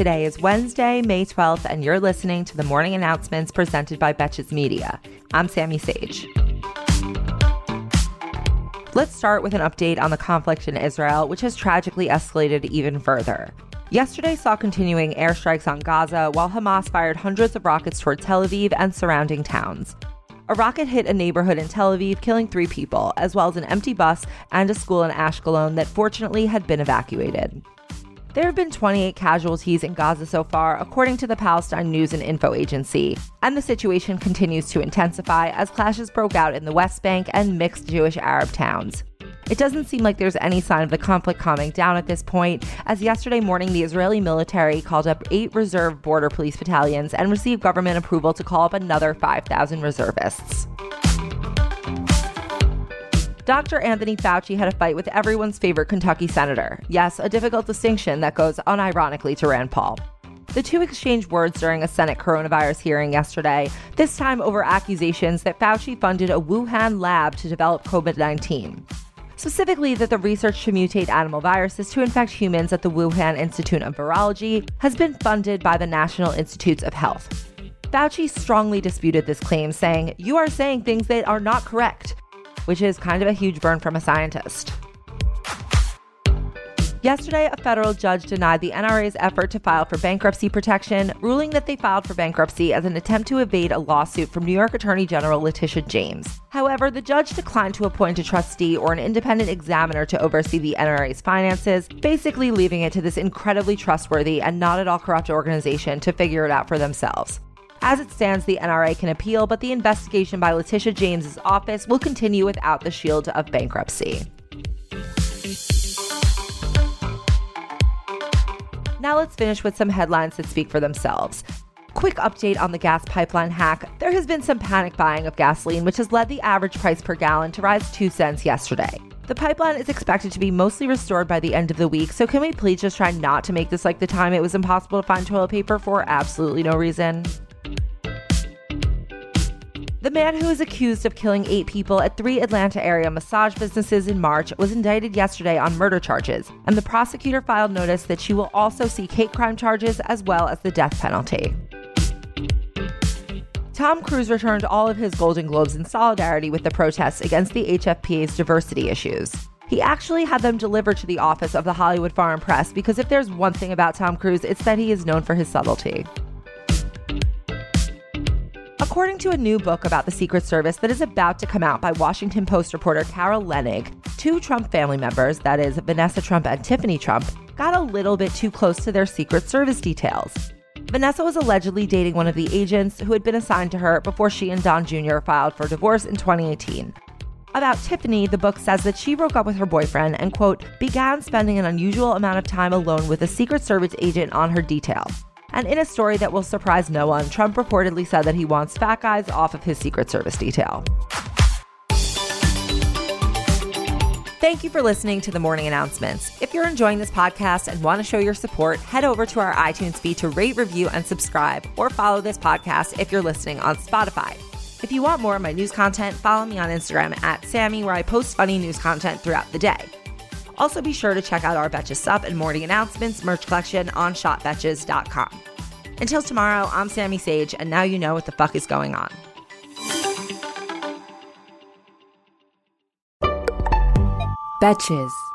Today is Wednesday, May 12th, and you're listening to the morning announcements presented by Betches Media. I'm Sami Sage. Let's start with an update on the conflict in Israel, which has tragically escalated even further. Yesterday saw continuing airstrikes on Gaza while Hamas fired hundreds of rockets toward Tel Aviv and surrounding towns. A rocket hit a neighborhood in Tel Aviv, killing three people, as well as an empty bus and a school in Ashkelon that fortunately had been evacuated. There have been 28 casualties in Gaza so far, according to the Palestine News and Info Agency, and the situation continues to intensify as clashes broke out in the West Bank and mixed Jewish Arab towns. It doesn't seem like there's any sign of the conflict calming down at this point, as yesterday morning the Israeli military called up eight reserve border police battalions and received government approval to call up another 5,000 reservists. Dr. Anthony Fauci had a fight with everyone's favorite Kentucky senator. Yes, a difficult distinction that goes unironically to Rand Paul. The two exchanged words during a Senate coronavirus hearing yesterday, this time over accusations that Fauci funded a Wuhan lab to develop COVID 19. Specifically, that the research to mutate animal viruses to infect humans at the Wuhan Institute of Virology has been funded by the National Institutes of Health. Fauci strongly disputed this claim, saying, You are saying things that are not correct which is kind of a huge burn from a scientist. Yesterday, a federal judge denied the NRA's effort to file for bankruptcy protection, ruling that they filed for bankruptcy as an attempt to evade a lawsuit from New York Attorney General Letitia James. However, the judge declined to appoint a trustee or an independent examiner to oversee the NRA's finances, basically leaving it to this incredibly trustworthy and not at all corrupt organization to figure it out for themselves. As it stands, the NRA can appeal, but the investigation by Letitia James's office will continue without the shield of bankruptcy. Now let's finish with some headlines that speak for themselves. Quick update on the gas pipeline hack. There has been some panic buying of gasoline, which has led the average price per gallon to rise 2 cents yesterday. The pipeline is expected to be mostly restored by the end of the week, so can we please just try not to make this like the time it was impossible to find toilet paper for absolutely no reason? The man who is accused of killing eight people at three Atlanta area massage businesses in March was indicted yesterday on murder charges, and the prosecutor filed notice that she will also seek hate crime charges as well as the death penalty. Tom Cruise returned all of his Golden Globes in solidarity with the protests against the HFPA's diversity issues. He actually had them delivered to the office of the Hollywood Foreign Press because if there's one thing about Tom Cruise, it's that he is known for his subtlety. According to a new book about the Secret Service that is about to come out by Washington Post reporter Carol Leonnig, two Trump family members, that is, Vanessa Trump and Tiffany Trump, got a little bit too close to their Secret Service details. Vanessa was allegedly dating one of the agents who had been assigned to her before she and Don Jr. filed for divorce in 2018. About Tiffany, the book says that she broke up with her boyfriend and, quote, began spending an unusual amount of time alone with a Secret Service agent on her detail. And in a story that will surprise no one, Trump reportedly said that he wants fat guys off of his Secret Service detail. Thank you for listening to the morning announcements. If you're enjoying this podcast and want to show your support, head over to our iTunes feed to rate, review, and subscribe, or follow this podcast if you're listening on Spotify. If you want more of my news content, follow me on Instagram at Sammy, where I post funny news content throughout the day. Also, be sure to check out our Betches Sup and Morning Announcements merch collection on shopbetches.com. Until tomorrow, I'm Sami Sage, and now you know what the fuck is going on. Betches.